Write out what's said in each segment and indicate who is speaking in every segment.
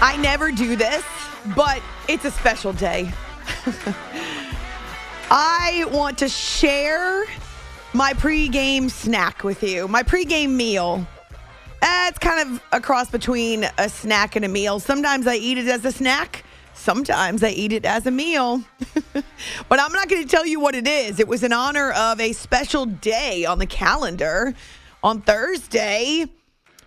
Speaker 1: I never do this, but it's a special day. I want to share my pregame snack with you, my pregame meal. Uh, it's kind of a cross between a snack and a meal. Sometimes I eat it as a snack. Sometimes I eat it as a meal. but I'm not going to tell you what it is. It was in honor of a special day on the calendar on Thursday.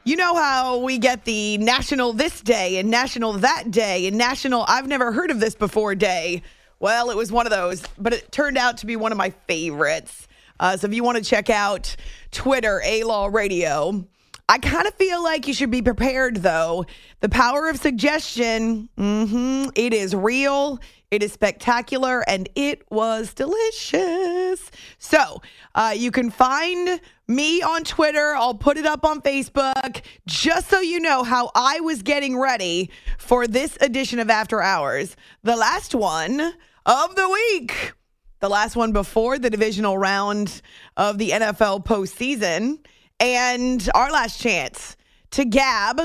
Speaker 1: You know how we get the national this day and national that day and national I've never heard of this before day. Well, it was one of those, but it turned out to be one of my favorites. Uh, so if you want to check out Twitter, A Law Radio, I kind of feel like you should be prepared though. The power of suggestion, mm-hmm, it is real. It is spectacular and it was delicious. So uh, you can find me on Twitter. I'll put it up on Facebook just so you know how I was getting ready for this edition of After Hours. The last one of the week, the last one before the divisional round of the NFL postseason, and our last chance to gab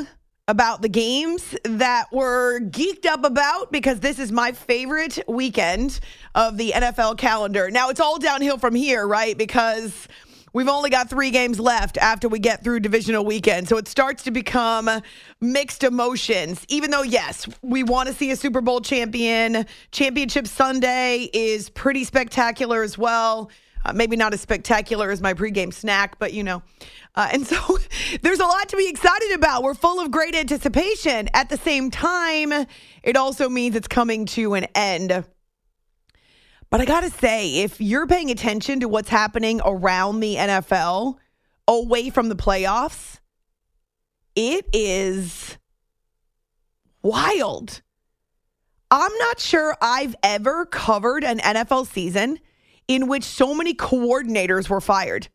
Speaker 1: about the games that we're geeked up about because this is my favorite weekend of the NFL calendar. Now, it's all downhill from here, right? Because We've only got three games left after we get through divisional weekend. So it starts to become mixed emotions. Even though, yes, we want to see a Super Bowl champion, Championship Sunday is pretty spectacular as well. Uh, maybe not as spectacular as my pregame snack, but you know. Uh, and so there's a lot to be excited about. We're full of great anticipation. At the same time, it also means it's coming to an end. But I got to say, if you're paying attention to what's happening around the NFL, away from the playoffs, it is wild. I'm not sure I've ever covered an NFL season in which so many coordinators were fired.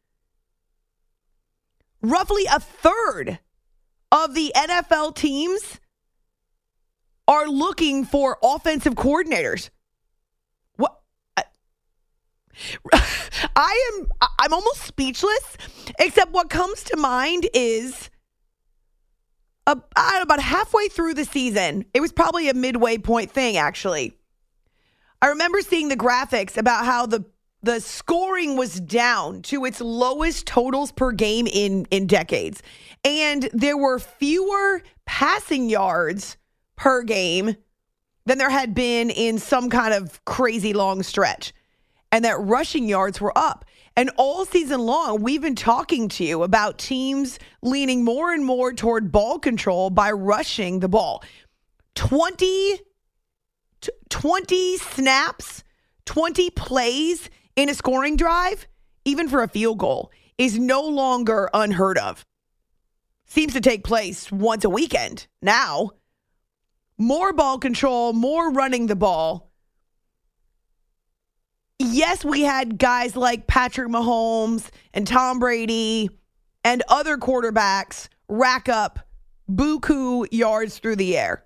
Speaker 1: Roughly a third of the NFL teams are looking for offensive coordinators. I am I'm almost speechless except what comes to mind is uh, about halfway through the season. It was probably a midway point thing actually. I remember seeing the graphics about how the the scoring was down to its lowest totals per game in in decades. And there were fewer passing yards per game than there had been in some kind of crazy long stretch and that rushing yards were up. And all season long, we've been talking to you about teams leaning more and more toward ball control by rushing the ball. 20, 20 snaps, 20 plays in a scoring drive, even for a field goal, is no longer unheard of. Seems to take place once a weekend now. More ball control, more running the ball yes, we had guys like Patrick Mahomes and Tom Brady and other quarterbacks rack up buku yards through the air.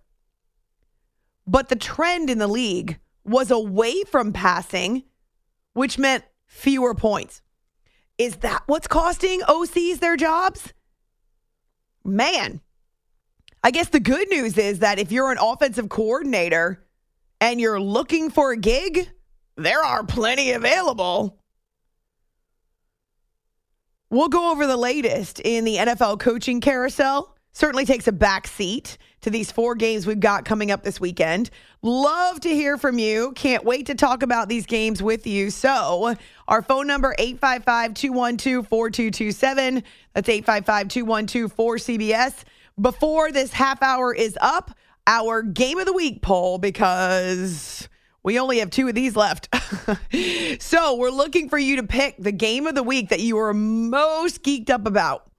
Speaker 1: But the trend in the league was away from passing, which meant fewer points. Is that what's costing OCs their jobs? Man, I guess the good news is that if you're an offensive coordinator and you're looking for a gig, there are plenty available. We'll go over the latest in the NFL coaching carousel. Certainly takes a back seat to these four games we've got coming up this weekend. Love to hear from you. Can't wait to talk about these games with you. So, our phone number 855-212-4227. That's 855-212-4CBS. Before this half hour is up, our game of the week poll because we only have two of these left. so we're looking for you to pick the game of the week that you are most geeked up about.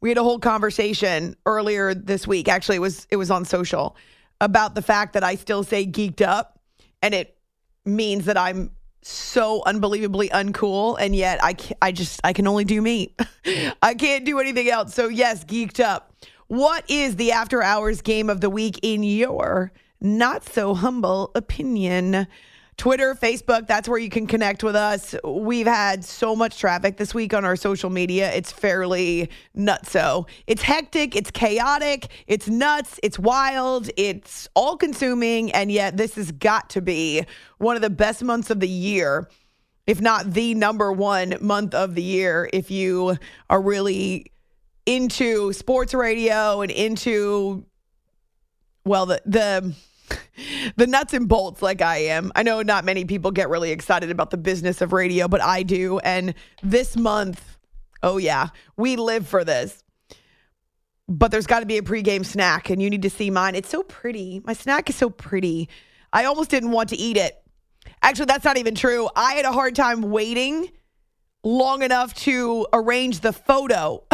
Speaker 1: We had a whole conversation earlier this week. Actually, it was it was on social about the fact that I still say geeked up, and it means that I'm so unbelievably uncool, and yet I I just I can only do me. I can't do anything else. So yes, geeked up. What is the after hours game of the week in your not so humble opinion. Twitter, Facebook, that's where you can connect with us. We've had so much traffic this week on our social media. It's fairly nutso. It's hectic, it's chaotic, it's nuts, it's wild, it's all consuming. And yet, this has got to be one of the best months of the year if not the number one month of the year, if you are really into sports radio and into, well, the, the, the nuts and bolts like I am. I know not many people get really excited about the business of radio, but I do. And this month, oh yeah, we live for this. But there's got to be a pregame snack, and you need to see mine. It's so pretty. My snack is so pretty. I almost didn't want to eat it Actually, that's not even true. I had a hard time waiting long enough to arrange the photo.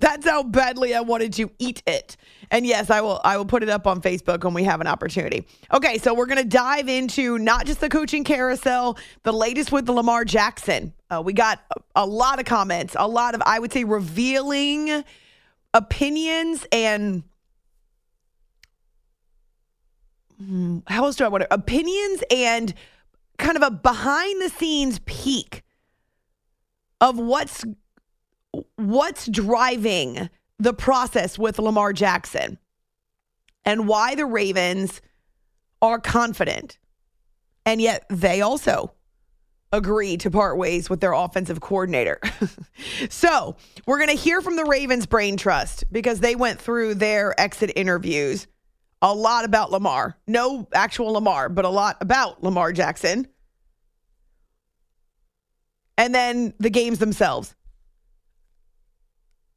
Speaker 1: that's how badly I wanted to eat it. And yes, I will I will put it up on Facebook when we have an opportunity. Okay, so we're going to dive into not just the coaching carousel, the latest with the Lamar Jackson. Uh, we got a, a lot of comments, a lot of I would say revealing opinions and Hmm, how else do I want to opinions and kind of a behind the scenes peek of what's what's driving the process with Lamar Jackson and why the Ravens are confident. And yet they also agree to part ways with their offensive coordinator. so, we're going to hear from the Ravens Brain Trust because they went through their exit interviews a lot about Lamar. No actual Lamar, but a lot about Lamar Jackson. And then the games themselves.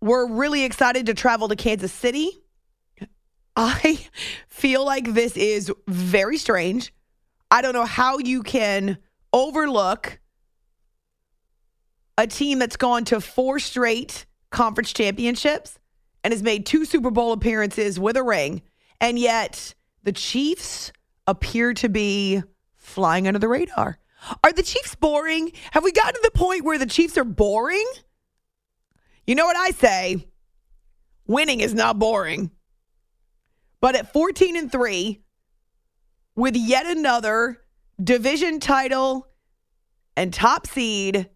Speaker 1: We're really excited to travel to Kansas City. I feel like this is very strange. I don't know how you can overlook a team that's gone to four straight conference championships and has made two Super Bowl appearances with a ring and yet the Chiefs appear to be flying under the radar. Are the Chiefs boring? Have we gotten to the point where the Chiefs are boring? You know what I say? Winning is not boring. But at 14 and 3, with yet another division title and top seed,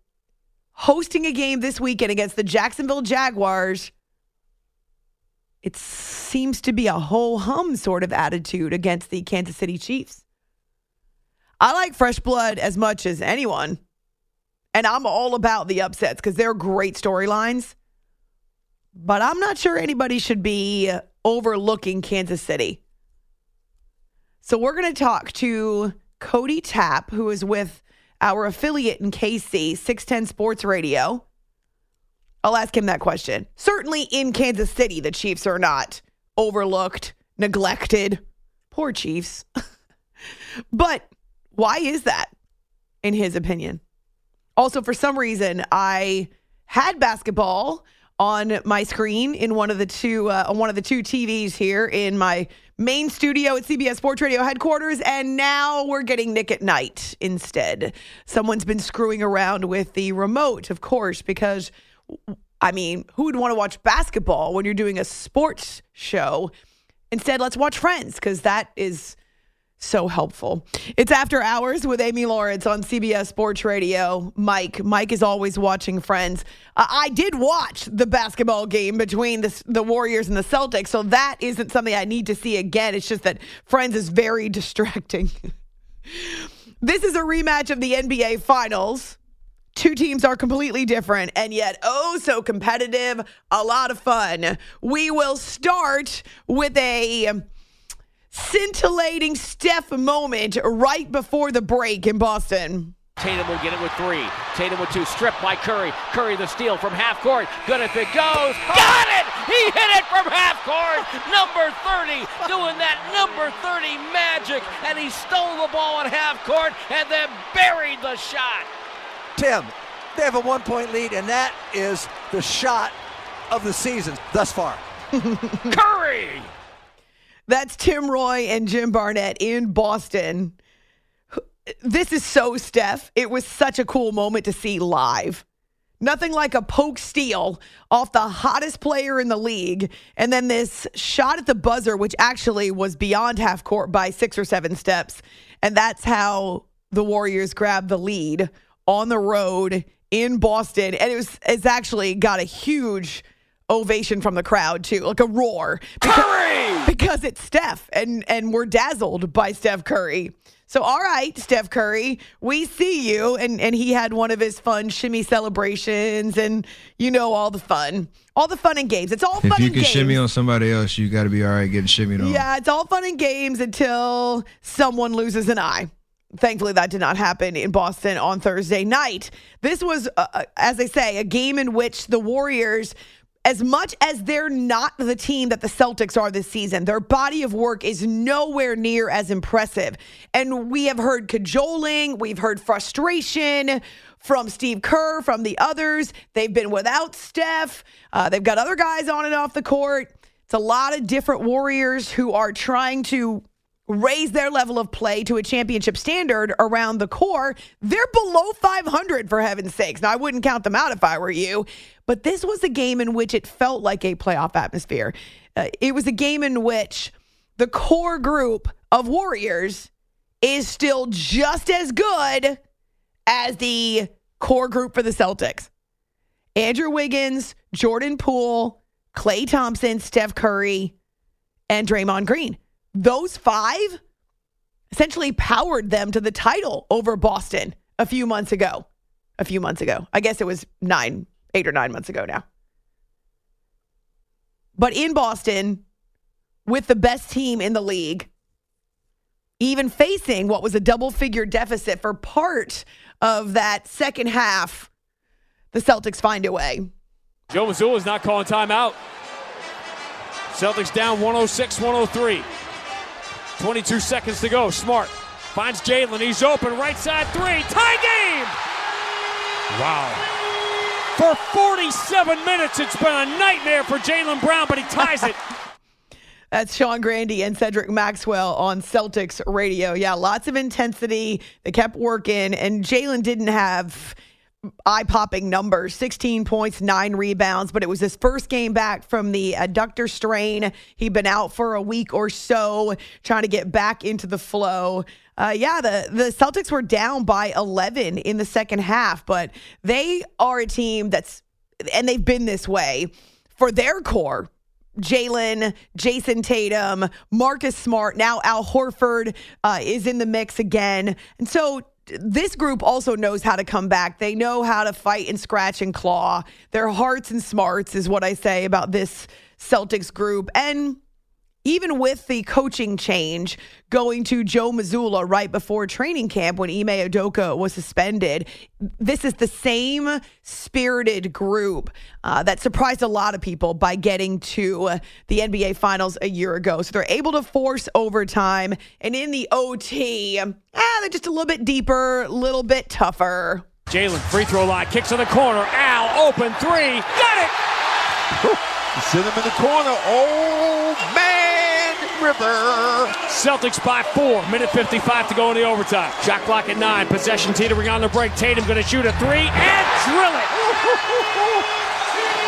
Speaker 1: hosting a game this weekend against the Jacksonville Jaguars, it seems to be a whole hum sort of attitude against the Kansas City Chiefs. I like fresh blood as much as anyone. And I'm all about the upsets because they're great storylines. But I'm not sure anybody should be overlooking Kansas City. So we're going to talk to Cody Tapp, who is with our affiliate in KC, 610 Sports Radio. I'll ask him that question. Certainly in Kansas City, the Chiefs are not overlooked, neglected. Poor Chiefs. but why is that, in his opinion? Also, for some reason, I had basketball on my screen in one of the two uh, on one of the two TVs here in my main studio at CBS Sports Radio headquarters, and now we're getting Nick at Nite instead. Someone's been screwing around with the remote, of course, because I mean, who would want to watch basketball when you're doing a sports show? Instead, let's watch Friends because that is so helpful. It's After Hours with Amy Lawrence on CBS Sports Radio. Mike, Mike is always watching Friends. Uh, I did watch the basketball game between the, the Warriors and the Celtics, so that isn't something I need to see again. It's just that Friends is very distracting. this is a rematch of the NBA Finals. Two teams are completely different and yet oh so competitive, a lot of fun. We will start with a scintillating Steph moment right before the break in Boston.
Speaker 2: Tatum will get it with three. Tatum with two. Stripped by Curry. Curry the steal from half court. Good if it goes. Got it! He hit it from half court. Number 30 doing that number 30 magic. And he stole the ball on half court and then buried the shot.
Speaker 3: Tim, they have a one point lead, and that is the shot of the season thus far.
Speaker 2: Curry!
Speaker 1: That's Tim Roye and Jim Barnett in Boston. This is so Steph. It was such a cool moment to see live. Nothing like a poke steal off the hottest player in the league. And then this shot at the buzzer, which actually was beyond half court by six or seven steps. And that's how the Warriors grabbed the lead on the road in Boston. And it was it's actually got a huge ovation from the crowd too, like a roar. Because,
Speaker 2: Curry!
Speaker 1: because it's Steph and and we're dazzled by Steph Curry. So all right, Steph Curry, we see you and and he had one of his fun shimmy celebrations and you know all the fun. All the fun and games. It's all
Speaker 4: If
Speaker 1: fun
Speaker 4: you
Speaker 1: and
Speaker 4: can
Speaker 1: games.
Speaker 4: shimmy on somebody else, you got to be all right getting shimmied on.
Speaker 1: Yeah, it's all fun and games until someone loses an eye. Thankfully, that did not happen in Boston on Thursday night. This was, uh, uh, as I say, a game in which the Warriors, as much as they're not the team that the Celtics are this season, their body of work is nowhere near as impressive. And we have heard cajoling, we've heard frustration from Steve Kerr, from the others. They've been without Steph, uh, they've got other guys on and off the court. It's a lot of different Warriors who are trying to raise their level of play to a championship standard around the core. They're below 500 for heaven's sakes. Now, I wouldn't count them out if I were you, but this was a game in which it felt like a playoff atmosphere. Uh, it was a game in which the core group of Warriors is still just as good as the core group for the Celtics. Andrew Wiggins, Jordan Poole, Klay Thompson, Steph Curry, and Draymond Green. Those five essentially powered them to the title over Boston a few months ago. A few months ago. I guess it was nine, eight or nine months ago now. But in Boston, with the best team in the league, even facing what was a double figure deficit for part of that second half, the Celtics find a way.
Speaker 2: Joe Mazzulla is not calling timeout. Celtics down 106 103. 22 seconds to go. Smart finds Jaylen. He's open. Right side three. Tie game! Wow. For 47 minutes, it's been a nightmare for Jaylen Brown, but he ties it.
Speaker 1: That's Sean Grande and Cedric Maxwell on Celtics radio. Yeah, lots of intensity. They kept working, and Jaylen didn't have eye popping numbers 16 points, nine rebounds, but it was his first game back from the adductor strain. He'd been out for a week or so, trying to get back into the flow. Uh, yeah, the, the Celtics were down by 11 in the second half, but they are a team that's, and they've been this way for their core. Jaylen, Jayson Tatum, Marcus Smart, now Al Horford uh, is in the mix again. And so this group also knows how to come back. They know how to fight and scratch and claw. Their hearts and smarts is what I say about this Celtics group. And even with the coaching change going to Joe Mazzulla right before training camp when Ime Udoka was suspended, this is the same spirited group uh, that surprised a lot of people by getting to the NBA Finals a year ago. So they're able to force overtime, and in the OT, ah, they're just a little bit deeper, a little bit tougher.
Speaker 2: Jaylen, free throw line, kicks in the corner. Al, open three. Got it!
Speaker 5: Sit him in the corner. Oh, man, River.
Speaker 2: Celtics by four. Minute 55 to go in the overtime. Shot clock at nine. Possession teetering on the break. Tatum going to shoot a three and drill it.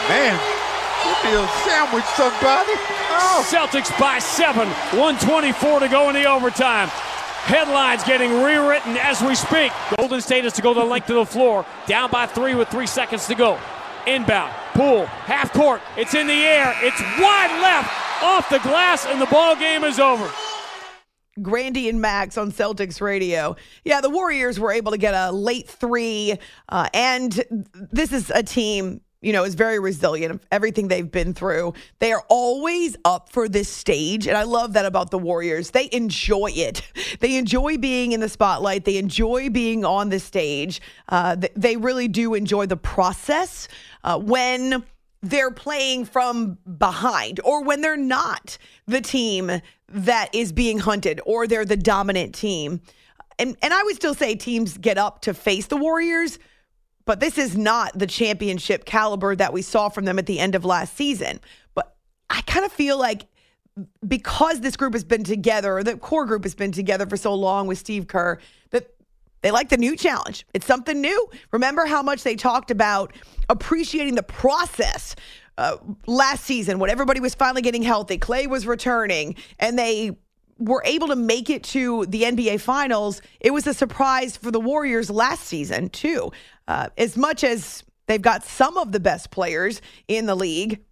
Speaker 5: Man, give me a sandwich, somebody. Oh.
Speaker 2: Celtics by seven. 124 to go in the overtime. Headlines getting rewritten as we speak. Golden State is to go the length of the floor. Down by three with three seconds to go. Inbound. Poole. Half court. It's in the air. It's wide left. Off the glass, and the ball game is over.
Speaker 1: Grande and Max on Celtics radio. Yeah, the Warriors were able to get a late three, uh, and this is a team. You know, is very resilient of everything they've been through. They are always up for this stage. And I love that about the Warriors. They enjoy it. They enjoy being in the spotlight. They enjoy being on the stage. Uh, they really do enjoy the process uh, when they're playing from behind or when they're not the team that is being hunted or they're the dominant team. And and I would still say teams get up to face the Warriors, but this is not the championship caliber that we saw from them at the end of last season. But I kind of feel like because this group has been together, the core group has been together for so long with Steve Kerr, that They like the new challenge. It's something new. Remember how much they talked about appreciating the process uh, last season when everybody was finally getting healthy, Klay was returning, and they were able to make it to the NBA Finals. It was a surprise for the Warriors last season, too. Uh, as much as they've got some of the best players in the league,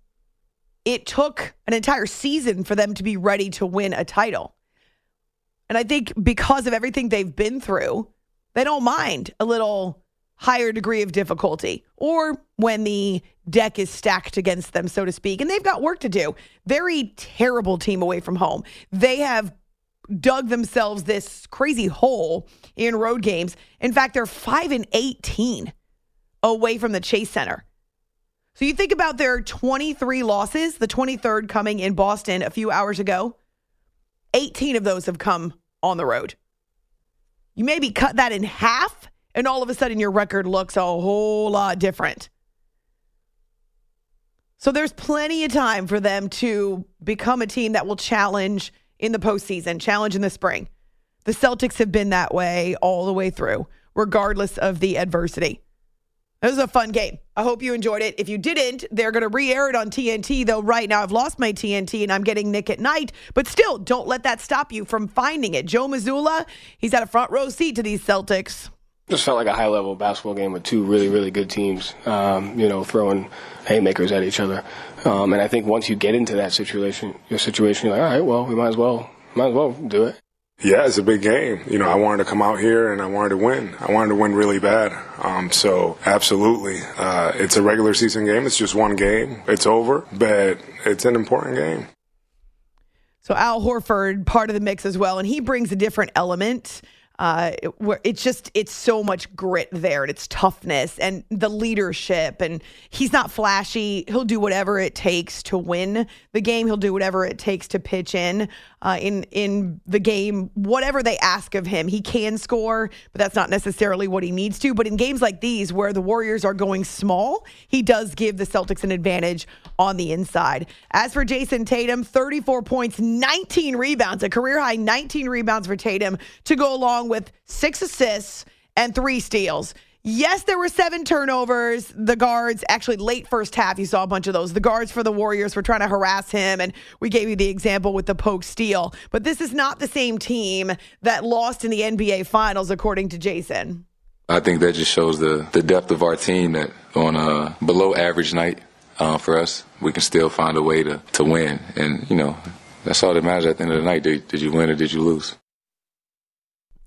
Speaker 1: it took an entire season for them to be ready to win a title. And I think because of everything they've been through, they don't mind a little higher degree of difficulty or when the deck is stacked against them, so to speak. And they've got work to do. Very terrible team away from home. They have dug themselves this crazy hole in road games. In fact, they're 5 and 18 away from the Chase Center. So you think about their 23 losses, the 23rd coming in Boston a few hours ago. 18 of those have come on the road. You maybe cut that in half and all of a sudden your record looks a whole lot different. So there's plenty of time for them to become a team that will challenge in the postseason, challenge in the spring. The Celtics have been that way all the way through, regardless of the adversity. It was a fun game. I hope you enjoyed it. If you didn't, they're going to re air it on TNT, though right now I've lost my TNT and I'm getting Nick at night. But still, don't let that stop you from finding it. Joe Mazzulla, he's got a front row seat to these Celtics
Speaker 6: just felt like a high level basketball game with two really, really good teams, um, you know, throwing haymakers at each other. Um, and I think once you get into that situation, your situation, you're like, all right, well, we might as well, might as well do it.
Speaker 7: Yeah, it's a big game. You know, I wanted to come out here and I wanted to win. I wanted to win really bad. Um, so absolutely, uh, it's a regular season game. It's just one game. It's over, but it's an important game.
Speaker 1: So Al Horford, part of the mix as well, and he brings a different element uh, where it's just it's so much grit there and it's toughness and the leadership and he's not flashy he'll do whatever it takes to win the game he'll do whatever it takes to pitch in uh, in in the game whatever they ask of him he can score but that's not necessarily what he needs to but in games like these where the Warriors are going small he does give the Celtics an advantage on the inside as for Jayson Tatum 34 points 19 rebounds a career high 19 rebounds for Tatum to go along with six assists and three steals. Yes, there were seven turnovers. The guards, actually, late first half, you saw a bunch of those. The guards for the Warriors were trying to harass him, and we gave you the example with the poke steal. But this is not the same team that lost in the NBA Finals, according to Jayson.
Speaker 8: I think that just shows the, the depth of our team that on a below average night uh, for us, we can still find a way to, to win. And, you know, that's all that matters at the end of the night. Did, did you win or did you lose?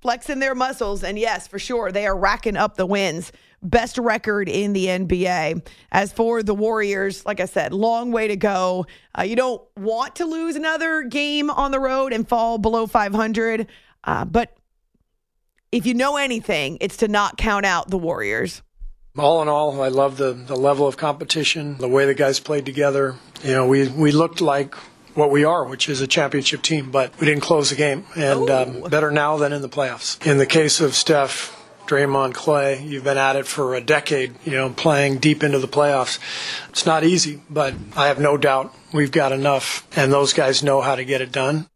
Speaker 1: Flexing their muscles. And yes, for sure, they are racking up the wins. Best record in the NBA. As for the Warriors, like I said, long way to go. Uh, you don't want to lose another game on the road and fall below 500. Uh, but if you know anything, it's to not count out the Warriors.
Speaker 9: All in all, I love the, the level of competition, the way the guys played together. You know, we, we looked like what we are, which is a championship team, but we didn't close the game, and um, better now than in the playoffs. In the case of Steph, Draymond, Klay, you've been at it for a decade, you know, playing deep into the playoffs. It's not easy, but I have no doubt we've got enough, and those guys know how to get it done.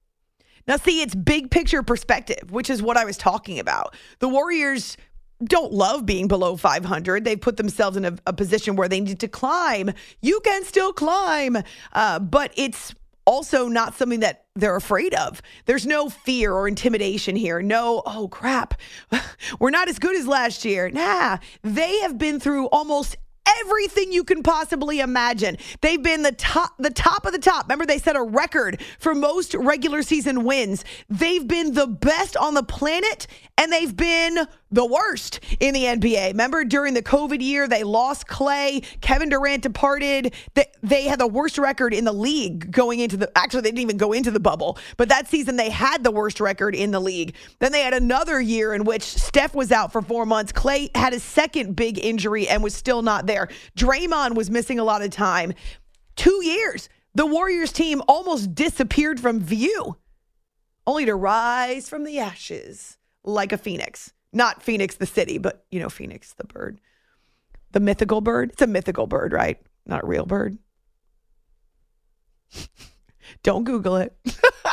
Speaker 1: Now, see, it's big picture perspective, which is what I was talking about. The Warriors don't love being below 500. They've put themselves in a, a position where they need to climb. You can still climb, uh, but it's also not something that they're afraid of. There's no fear or intimidation here. No, oh crap, we're not as good as last year. Nah, they have been through almost everything you can possibly imagine. They've been the top the top of the top. Remember they set a record for most regular season wins. They've been the best on the planet and they've been the worst in the NBA. Remember during the COVID year, they lost Klay. Kevin Durant departed. They, they had the worst record in the league going into the, actually, they didn't even go into the bubble, but that season they had the worst record in the league. Then they had another year in which Steph was out for four months. Klay had a second big injury and was still not there. Draymond was missing a lot of time. Two years. The Warriors team almost disappeared from view, only to rise from the ashes like a phoenix. Not Phoenix the city, but you know, Phoenix the bird. The mythical bird. It's a mythical bird, right? Not a real bird. Don't Google it.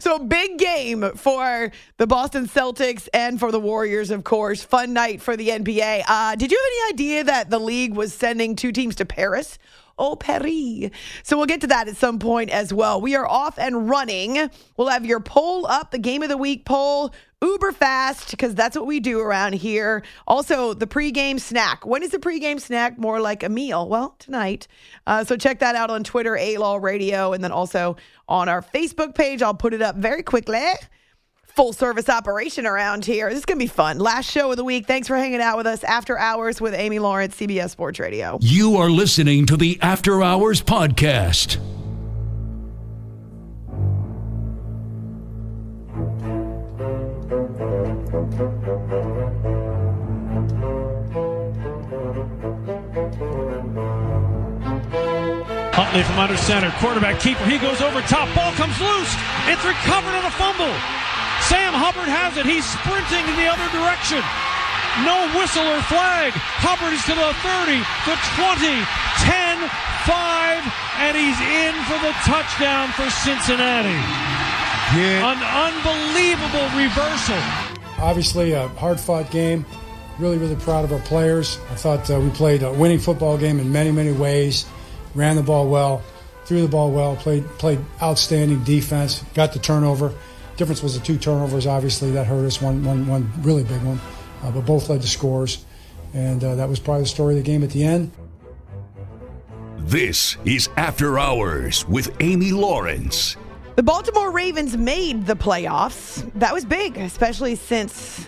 Speaker 1: so big game for the Boston Celtics and for the Warriors, of course. Fun night for the NBA. Uh, did you have any idea that the league was sending two teams to Paris? Oh, Paris. So we'll get to that at some point as well. We are off and running. We'll have your poll up, the game of the week poll uber fast because that's what we do around here. Also, the pregame snack. When is the pregame snack more like a meal? Well, tonight. Uh, so check that out on Twitter, A Law Radio, and then also on our Facebook page. I'll put it up very quickly. Full service operation around here. This is going to be fun. Last show of the week. Thanks for hanging out with us after hours with Amy Lawrence, CBS Sports Radio.
Speaker 10: You are listening to the After Hours Podcast.
Speaker 11: Huntley from under center. Quarterback keeper. He goes over top. Ball comes loose. It's recovered on a fumble. Sam Hubbard has it. He's sprinting in the other direction. No whistle or flag. Hubbard is to the 30, the 20, 10, 5, and he's in for the touchdown for Cincinnati. Yeah. An unbelievable reversal.
Speaker 12: Obviously, a hard fought game. Really, really proud of our players. I thought uh, we played a winning football game in many, many ways. Ran the ball well, threw the ball well, played played outstanding defense, got the turnover. Difference was the two turnovers, obviously, that hurt us. One, one, one really big one, uh, but both led to scores. And uh, that was probably the story of the game at the end.
Speaker 10: This is After Hours with Amy Lawrence.
Speaker 1: The Baltimore Ravens made the playoffs. That was big, especially since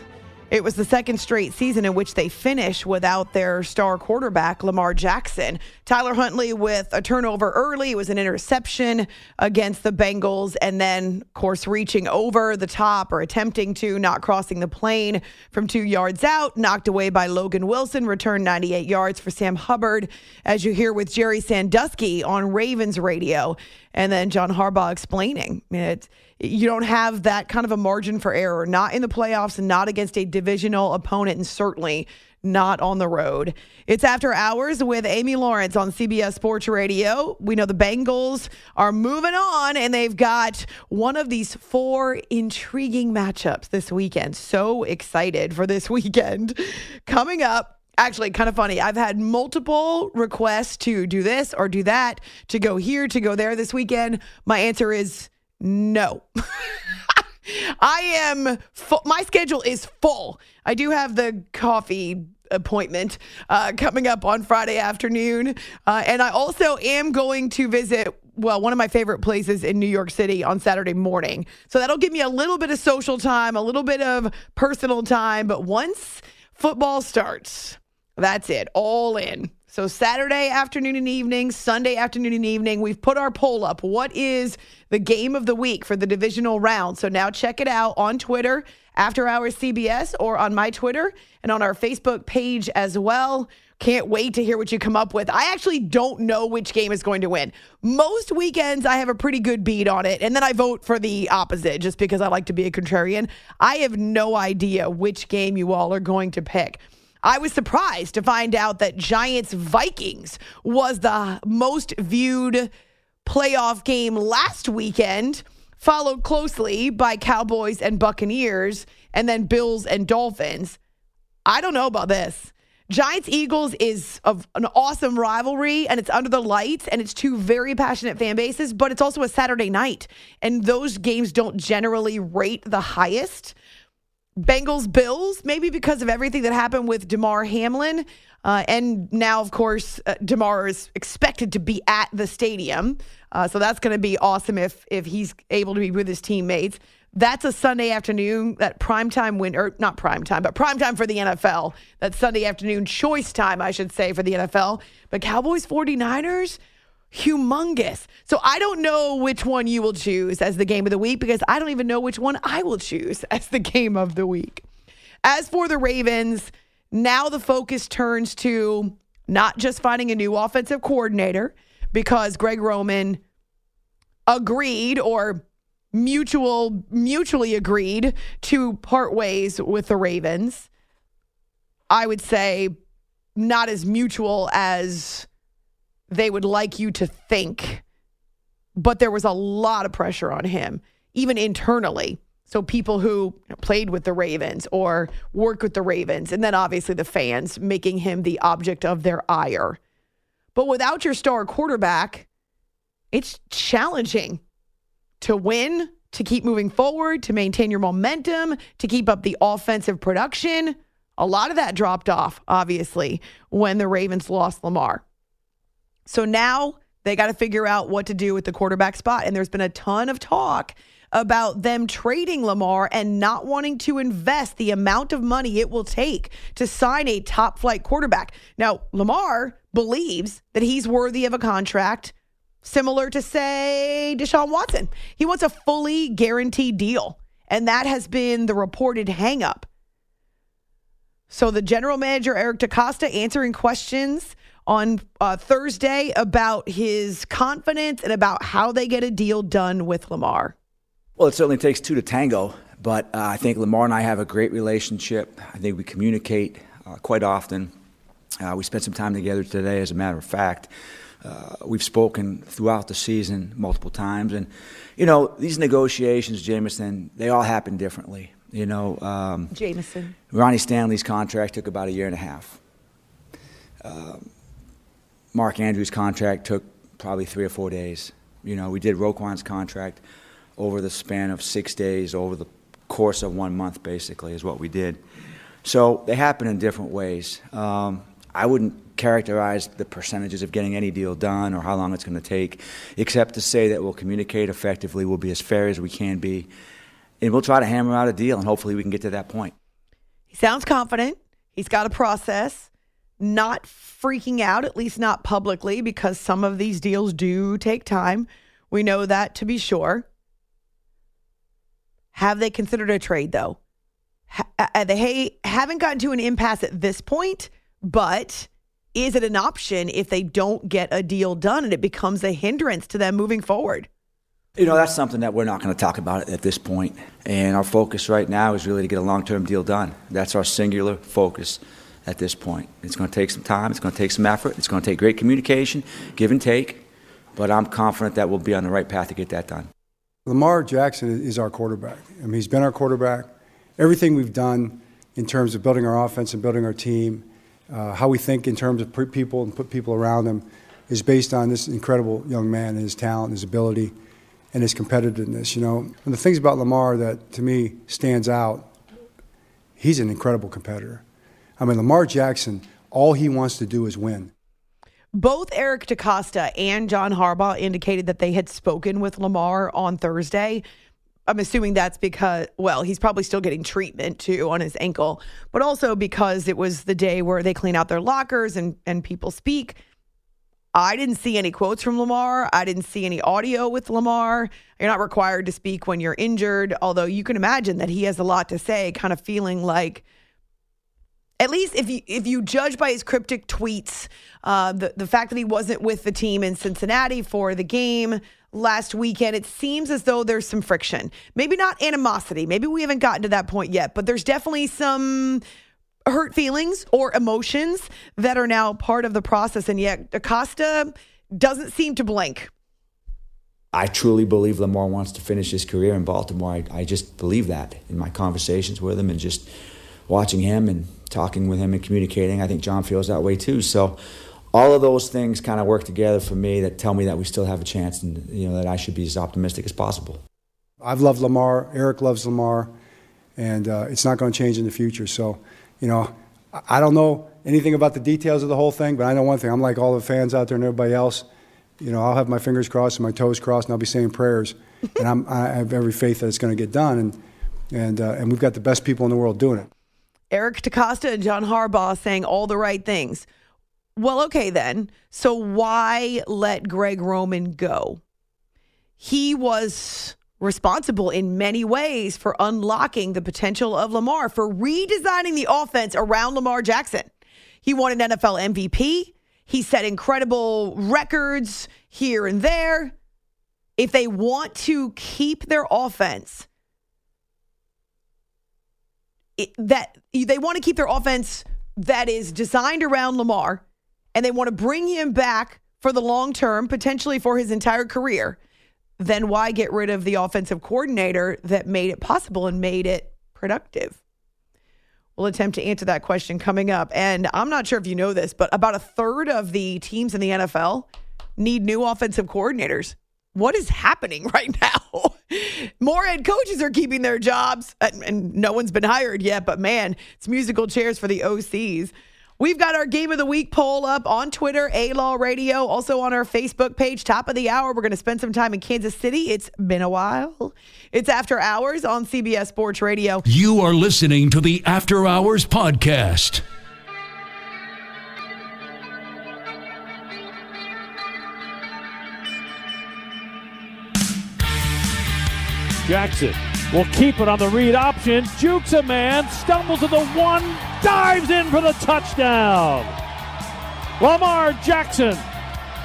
Speaker 1: it was the second straight season in which they finished without their star quarterback, Lamar Jackson. Tyler Huntley with a turnover early. It was an interception against the Bengals. And then, of course, reaching over the top or attempting to, not crossing the plane from two yards out, knocked away by Logan Wilson, returned 98 yards for Sam Hubbard, as you hear with Gerry Sandusky on Ravens radio. And then John Harbaugh explaining it you don't have that kind of a margin for error, not in the playoffs and not against a divisional opponent, and certainly not on the road. It's after hours with Amy Lawrence on CBS Sports Radio. We know the Bengals are moving on and they've got one of these four intriguing matchups this weekend. So excited for this weekend. Coming up, actually kind of funny. I've had multiple requests to do this or do that, to go here, to go there this weekend. My answer is no. I am. My schedule is full. I do have the coffee appointment uh, coming up on Friday afternoon. Uh, and I also am going to visit, well, one of my favorite places in New York City on Saturday morning. So that'll give me a little bit of social time, a little bit of personal time. But once football starts, that's it, all in. So Saturday afternoon and evening, Sunday afternoon and evening, we've put our poll up. What is the game of the week for the divisional round? So now check it out on Twitter, After Hours CBS, or on my Twitter and on our Facebook page as well. Can't wait to hear what you come up with. I actually don't know which game is going to win. Most weekends, I have a pretty good beat on it, and then I vote for the opposite just because I like to be a contrarian. I have no idea which game you all are going to pick. I was surprised to find out that Giants Vikings was the most viewed playoff game last weekend, followed closely by Cowboys and Buccaneers, and then Bills and Dolphins. I don't know about this. Giants Eagles is an awesome rivalry and it's under the lights and it's two very passionate fan bases, but it's also a Saturday night and those games don't generally rate the highest. Bengals Bills, maybe because of everything that happened with Damar Hamlin. Uh, and now, of course, uh, Damar is expected to be at the stadium. Uh, so that's going to be awesome if if he's able to be with his teammates. That's a Sunday afternoon, that prime time win, or not prime time, but prime time for the NFL. That Sunday afternoon choice time, I should say, for the NFL. But Cowboys 49ers, humongous. So I don't know which one you will choose as the game of the week because I don't even know which one I will choose as the game of the week. As for the Ravens, now the focus turns to not just finding a new offensive coordinator because Greg Roman agreed or mutual mutually agreed to part ways with the Ravens. I would say not as mutual as they would like you to think. But there was a lot of pressure on him. even internally. So people who played with the Ravens or work with the Ravens, and then obviously the fans making him the object of their ire. But without your star quarterback, it's challenging to win, to keep moving forward, to maintain your momentum, to keep up the offensive production. A lot of that dropped off, obviously, when the Ravens lost Lamar. So now they got to figure out what to do with the quarterback spot. And there's been a ton of talk about them trading Lamar and not wanting to invest the amount of money it will take to sign a top flight quarterback. Now, Lamar believes that he's worthy of a contract similar to, say, Deshaun Watson. He wants a fully guaranteed deal. And that has been the reported hangup. So the general manager, Eric DeCosta, answering questions on uh, Thursday about his confidence and about how they get a deal done with Lamar.
Speaker 13: Well, it certainly takes two to tango, but uh, I think Lamar and I have a great relationship. I think we communicate uh, quite often. Uh, we spent some time together today, as a matter of fact. Uh, we've spoken throughout the season multiple times, and you know these negotiations, Jamison, they all happen differently. You know, um,
Speaker 1: Jamison.
Speaker 13: Ronnie Stanley's contract took about a year and a half. Um, Mark Andrews' contract took probably three or four days. You know, we did Roquan's contract over the span of six days, over the course of one month, basically, is what we did. So they happen in different ways. Um, I wouldn't characterize the percentages of getting any deal done or how long it's going to take, except to say that we'll communicate effectively, we'll be as fair as we can be, and we'll try to hammer out a deal, and hopefully we can get to that point.
Speaker 1: He sounds confident. He's got a process not freaking out, at least not publicly, because some of these deals do take time. We know that to be sure. Have they considered a trade, though? Ha- uh, they haven't gotten to an impasse at this point, but is it an option if they don't get a deal done and it becomes a hindrance to them moving forward?
Speaker 13: You know, that's something that we're not going to talk about at this point. And our focus right now is really to get a long term deal done. That's our singular focus at this point. It's going to take some time, it's going to take some effort, it's going to take great communication, give and take, but I'm confident that we'll be on the right path to get that done.
Speaker 12: Lamar Jackson is our quarterback. I mean, he's been our quarterback. Everything we've done in terms of building our offense and building our team, uh, how we think in terms of people and put people around him, is based on this incredible young man and his talent, his ability, and his competitiveness. You know, and the things about Lamar that to me stands out, he's an incredible competitor. I mean, Lamar Jackson, all he wants to do is win.
Speaker 1: Both Eric DeCosta and John Harbaugh indicated that they had spoken with Lamar on Thursday. I'm assuming that's because, well, he's probably still getting treatment too on his ankle, but also because it was the day where they clean out their lockers and, and people speak. I didn't see any quotes from Lamar. I didn't see any audio with Lamar. You're not required to speak when you're injured, although you can imagine that he has a lot to say, kind of feeling like at least if you if you judge by his cryptic tweets, uh, the the fact that he wasn't with the team in Cincinnati for the game last weekend, it seems as though there's some friction. Maybe not animosity. Maybe we haven't gotten to that point yet, but there's definitely some hurt feelings or emotions that are now part of the process. And yet DeCosta doesn't seem to blink.
Speaker 13: I truly believe Lamar wants to finish his career in Baltimore. I, I just believe that in my conversations with him and just watching him and talking with him and communicating. I think John feels that way too. So all of those things kind of work together for me that tell me that we still have a chance and you know that I should be as optimistic as possible.
Speaker 12: I've loved Lamar. Eric loves Lamar, and uh, it's not going to change in the future. So, you know, I don't know anything about the details of the whole thing, but I know one thing. I'm like all the fans out there and everybody else. You know, I'll have my fingers crossed and my toes crossed, and I'll be saying prayers. and I'm, I have every faith that it's going to get done, and and uh, and we've got the best people in the world doing it.
Speaker 1: Eric DeCosta and John Harbaugh saying all the right things. Well, okay, then. So why let Greg Roman go? He was responsible in many ways for unlocking the potential of Lamar, for redesigning the offense around Lamar Jackson. He won an NFL MVP. He set incredible records here and there. If they want to keep their offense that they want to keep their offense that is designed around Lamar and they want to bring him back for the long term, potentially for his entire career, then why get rid of the offensive coordinator that made it possible and made it productive? We'll attempt to answer that question coming up. And I'm not sure if you know this, but about a third of the teams in the NFL need new offensive coordinators. What is happening right now? More head coaches are keeping their jobs, and, and no one's been hired yet, but man, it's musical chairs for the OCs. We've got our game of the week poll up on Twitter, A Law Radio, also on our Facebook page, top of the hour. We're going to spend some time in Kansas City. It's been a while. It's After Hours on CBS Sports Radio.
Speaker 10: You are listening to the After Hours Podcast.
Speaker 11: Jackson will keep it on the read option. Jukes a man, stumbles at the one, dives in for the touchdown. Lamar Jackson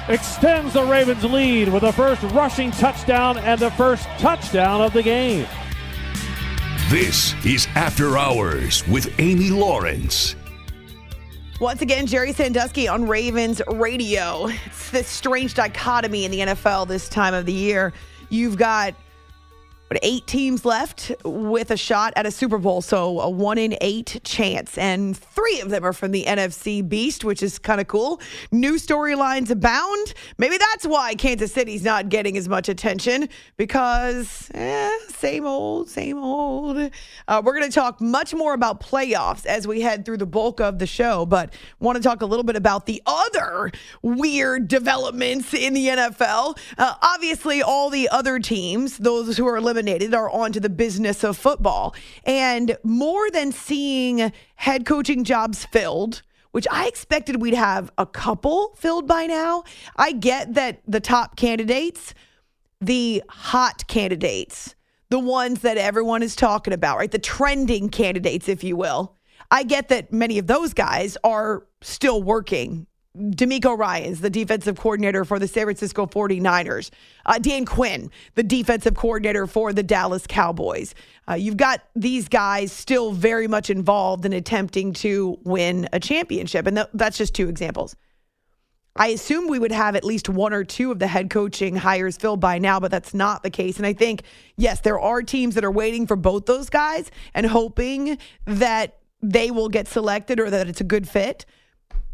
Speaker 11: extends the Ravens' lead with the first rushing touchdown and the first touchdown of the game.
Speaker 10: This is After Hours with Amy Lawrence.
Speaker 1: Once again, Gerry Sandusky on Ravens Radio. It's this strange dichotomy in the NFL this time of the year. You've got but eight teams left with a shot at a Super Bowl, so a one in eight chance. And three of them are from the NFC Beast, which is kind of cool. New storylines abound. Maybe that's why Kansas City's not getting as much attention because eh, same old, same old. Uh, we're going to talk much more about playoffs as we head through the bulk of the show, but want to talk a little bit about the other weird developments in the NFL. Uh, obviously, all the other teams, those who are limited eliminated are onto the business of football. And more than seeing head coaching jobs filled, which I expected we'd have a couple filled by now. I get that the top candidates, the hot candidates, the ones that everyone is talking about, right? The trending candidates, if you will. I get that many of those guys are still working DeMeco Ryans, the defensive coordinator for the San Francisco 49ers. Uh, Dan Quinn, the defensive coordinator for the Dallas Cowboys. Uh, you've got these guys still very much involved in attempting to win a championship. And th- that's just two examples. I assume we would have at least one or two of the head coaching hires filled by now, but that's not the case. And I think, yes, there are teams that are waiting for both those guys and hoping that they will get selected or that it's a good fit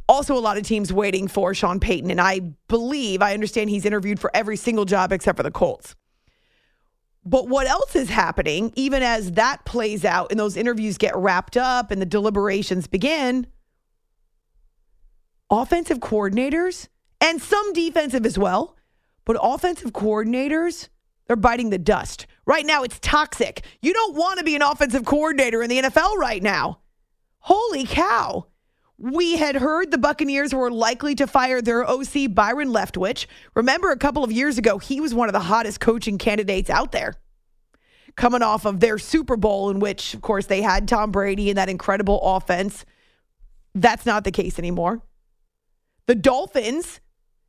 Speaker 1: also a lot of teams waiting for Sean Payton. And I believe, I understand he's interviewed for every single job except for the Colts. But what else is happening, even as that plays out and those interviews get wrapped up and the deliberations begin? Offensive coordinators and some defensive as well, but offensive coordinators, they're biting the dust. Right now, it's toxic. You don't want to be an offensive coordinator in the NFL right now. Holy cow. We had heard the Buccaneers were likely to fire their OC, Byron Leftwich. Remember, a couple of years ago, he was one of the hottest coaching candidates out there. Coming off of their Super Bowl, in which, of course, they had Tom Brady and that incredible offense. That's not the case anymore. The Dolphins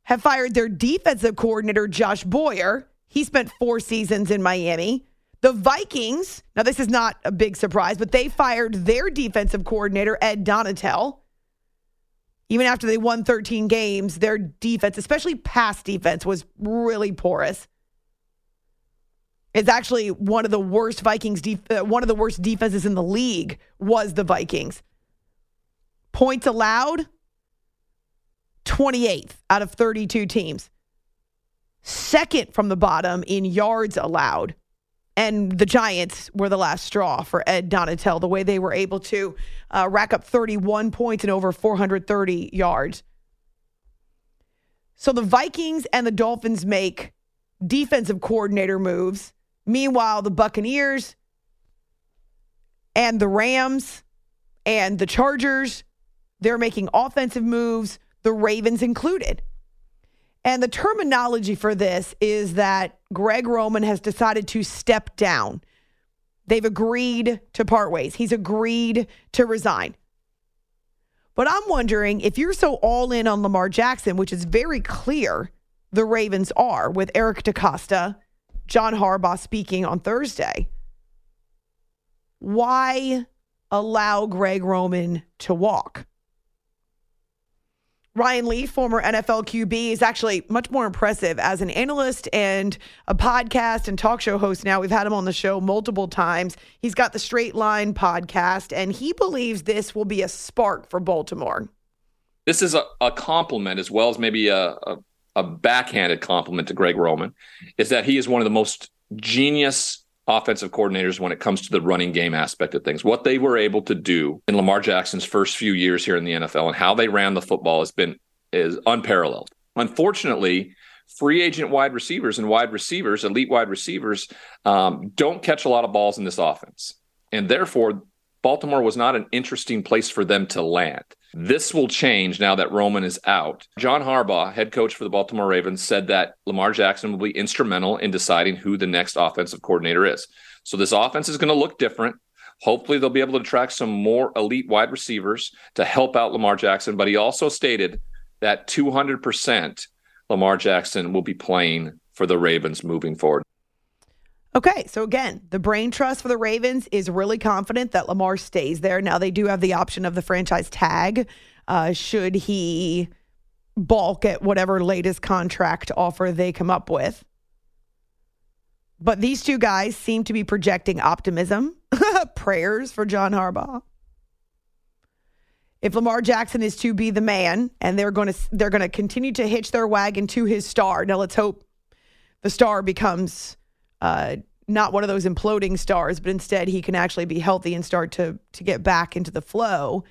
Speaker 1: have fired their defensive coordinator, Josh Boyer. He spent four seasons in Miami. The Vikings, now this is not a big surprise, but they fired their defensive coordinator, Ed Donatell even after they won 13 games, their defense, especially pass defense, was really porous. It's actually one of the worst Vikings, def- uh, one of the worst defenses in the league was the Vikings. Points allowed, 28th out of 32 teams. Second from the bottom in yards allowed. And the Giants were the last straw for Ed Donatell, the way they were able to uh, rack up 31 points and over 430 yards. So the Vikings and the Dolphins make defensive coordinator moves. Meanwhile, the Buccaneers and the Rams and the Chargers, they're making offensive moves, the Ravens included. And the terminology for this is that Greg Roman has decided to step down. They've agreed to part ways. He's agreed to resign. But I'm wondering if you're so all in on Lamar Jackson, which is very clear the Ravens are with Eric DeCosta, John Harbaugh speaking on Thursday, why allow Greg Roman to walk? Ryan Leaf, former NFL QB, is actually much more impressive as an analyst and a podcast and talk show host now. We've had him on the show multiple times. He's got the Straight Line podcast, and he believes this will be a spark for Baltimore.
Speaker 14: This is a, a compliment as well as maybe a, a, a backhanded compliment to Greg Roman, is that he is one of the most genius offensive coordinators when it comes to the running game aspect of things. What they were able to do in Lamar Jackson's first few years here in the NFL and how they ran the football has been is unparalleled. Unfortunately, free agent wide receivers and wide receivers, elite wide receivers, um, don't catch a lot of balls in this offense, and therefore Baltimore was not an interesting place for them to land. This will change now that Roman is out. John Harbaugh, head coach for the Baltimore Ravens, said that Lamar Jackson will be instrumental in deciding who the next offensive coordinator is. So this offense is going to look different. Hopefully, they'll be able to attract some more elite wide receivers to help out Lamar Jackson. But he also stated that 200% Lamar Jackson will be playing for the Ravens moving forward.
Speaker 1: Okay, so again, the brain trust for the Ravens is really confident that Lamar stays there. Now they do have the option of the franchise tag, uh, should he balk at whatever latest contract offer they come up with. But these two guys seem to be projecting optimism, prayers for John Harbaugh. If Lamar Jackson is to be the man, and they're going to they're going to continue to hitch their wagon to his star. Now let's hope the star becomes uh, not one of those imploding stars, but instead he can actually be healthy and start to to get back into the flow.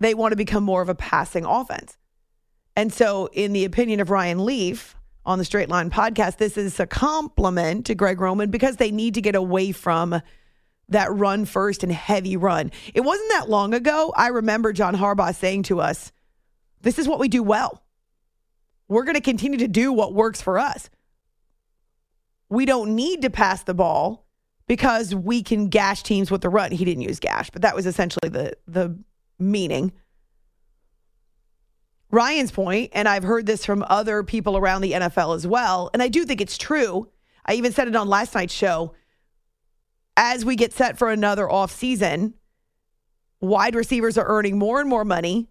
Speaker 1: They want to become more of a passing offense. And so, in the opinion of Ryan Leaf on the Straight Line podcast, this is a compliment to Greg Roman because they need to get away from that run first and heavy run. It wasn't that long ago. I remember John Harbaugh saying to us, This is what we do well. We're going to continue to do what works for us we don't need to pass the ball because we can gash teams with the run. He didn't use gash, but that was essentially the the meaning. Ryan's point, and I've heard this from other people around the NFL as well, and I do think it's true. I even said it on last night's show. As we get set for another off season, wide receivers are earning more and more money.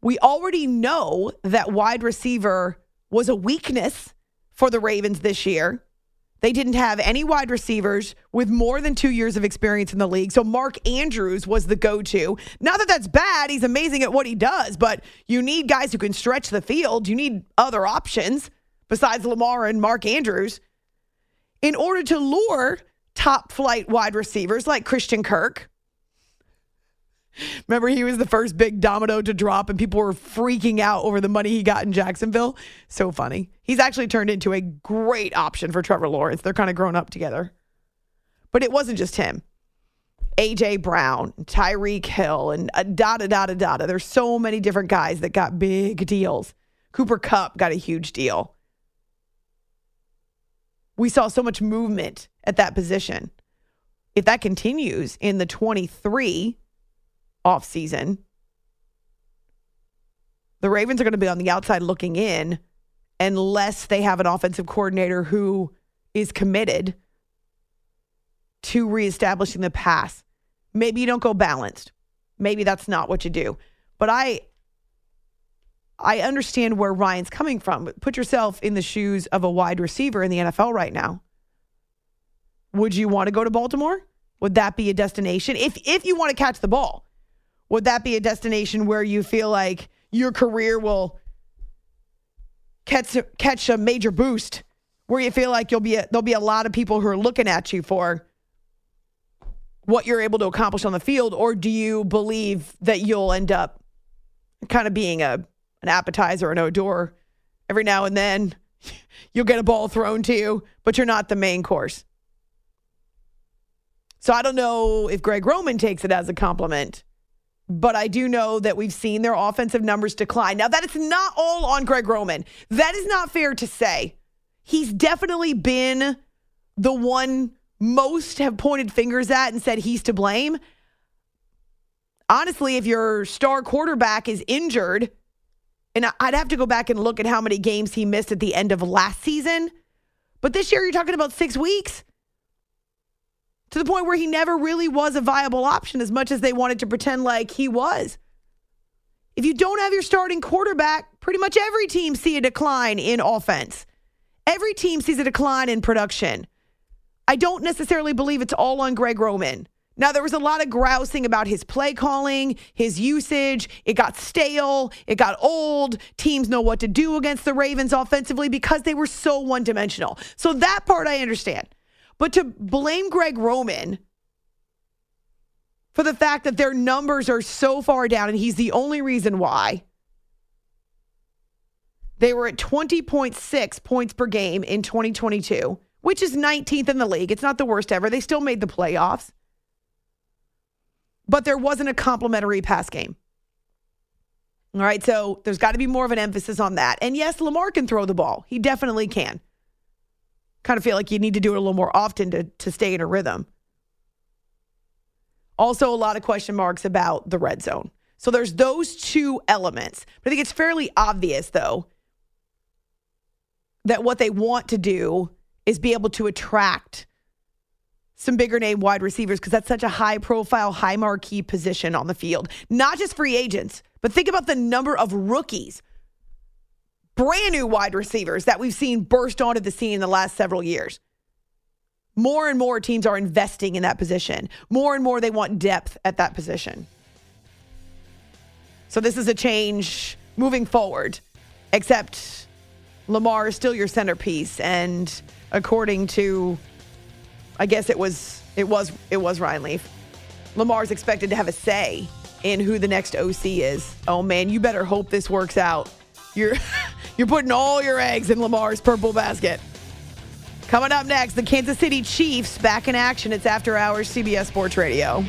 Speaker 1: We already know that wide receiver was a weakness for the Ravens this year. They didn't have any wide receivers with more than two years of experience in the league. So Mark Andrews was the go to. Not that that's bad. He's amazing at what he does, but you need guys who can stretch the field. You need other options besides Lamar and Mark Andrews in order to lure top flight wide receivers like Christian Kirk Remember, he was the first big domino to drop, and people were freaking out over the money he got in Jacksonville. So funny. He's actually turned into a great option for Trevor Lawrence. They're kind of grown up together. But it wasn't just him. AJ Brown, Tyreek Hill, and uh, da da da da da. There's so many different guys that got big deals. Cooper Kupp got a huge deal. We saw so much movement at that position. If that continues in the 23 off season. The Ravens are going to be on the outside looking in unless they have an offensive coordinator who is committed to reestablishing the pass. Maybe you don't go balanced. Maybe that's not what you do. But I I understand where Ryan's coming from. Put yourself in the shoes of a wide receiver in the NFL right now. Would you want to go to Baltimore? Would that be a destination? If if you want to catch the ball, would that be a destination where you feel like your career will catch catch a major boost? Where you feel like you'll be a, there'll be a lot of people who are looking at you for what you're able to accomplish on the field, or do you believe that you'll end up kind of being a an appetizer, an odor every now and then? You'll get a ball thrown to you, but you're not the main course. So I don't know if Greg Roman takes it as a compliment but I do know that we've seen their offensive numbers decline. Now, that is not all on Greg Roman. That is not fair to say. He's definitely been the one most have pointed fingers at and said he's to blame. Honestly, if your star quarterback is injured, and I'd have to go back and look at how many games he missed at the end of last season, but this year you're talking about six weeks to the point where he never really was a viable option as much as they wanted to pretend like he was. If you don't have your starting quarterback, pretty much every team see a decline in offense. Every team sees a decline in production. I don't necessarily believe it's all on Greg Roman. Now, there was a lot of grousing about his play calling, his usage. It got stale, it got old. Teams know what to do against the Ravens offensively because they were so one dimensional. So, that part I understand. But to blame Greg Roman for the fact that their numbers are so far down and he's the only reason why. They were at 20.6 points per game in 2022, which is 19th in the league. It's not the worst ever. They still made the playoffs. But there wasn't a complementary pass game. All right, so there's got to be more of an emphasis on that. And yes, Lamar can throw the ball. He definitely can. Kind of feel like you need to do it a little more often to, to stay in a rhythm. Also, a lot of question marks about the red zone. So there's those two elements. But I think it's fairly obvious, though, that what they want to do is be able to attract some bigger name wide receivers because that's such a high profile, high marquee position on the field. Not just free agents, but think about the number of rookies, brand new wide receivers that we've seen burst onto the scene in the last several years. More and more teams are investing in that position. More and more they want depth at that position. So this is a change moving forward, except Lamar is still your centerpiece. And according to, I guess it was it was it was Ryan Leaf. Lamar's expected to have a say in who the next OC is. Oh man, you better hope this works out. You're you're putting all your eggs in Lamar's purple basket. Coming up next, the Kansas City Chiefs back in action. It's after hours CBS Sports Radio.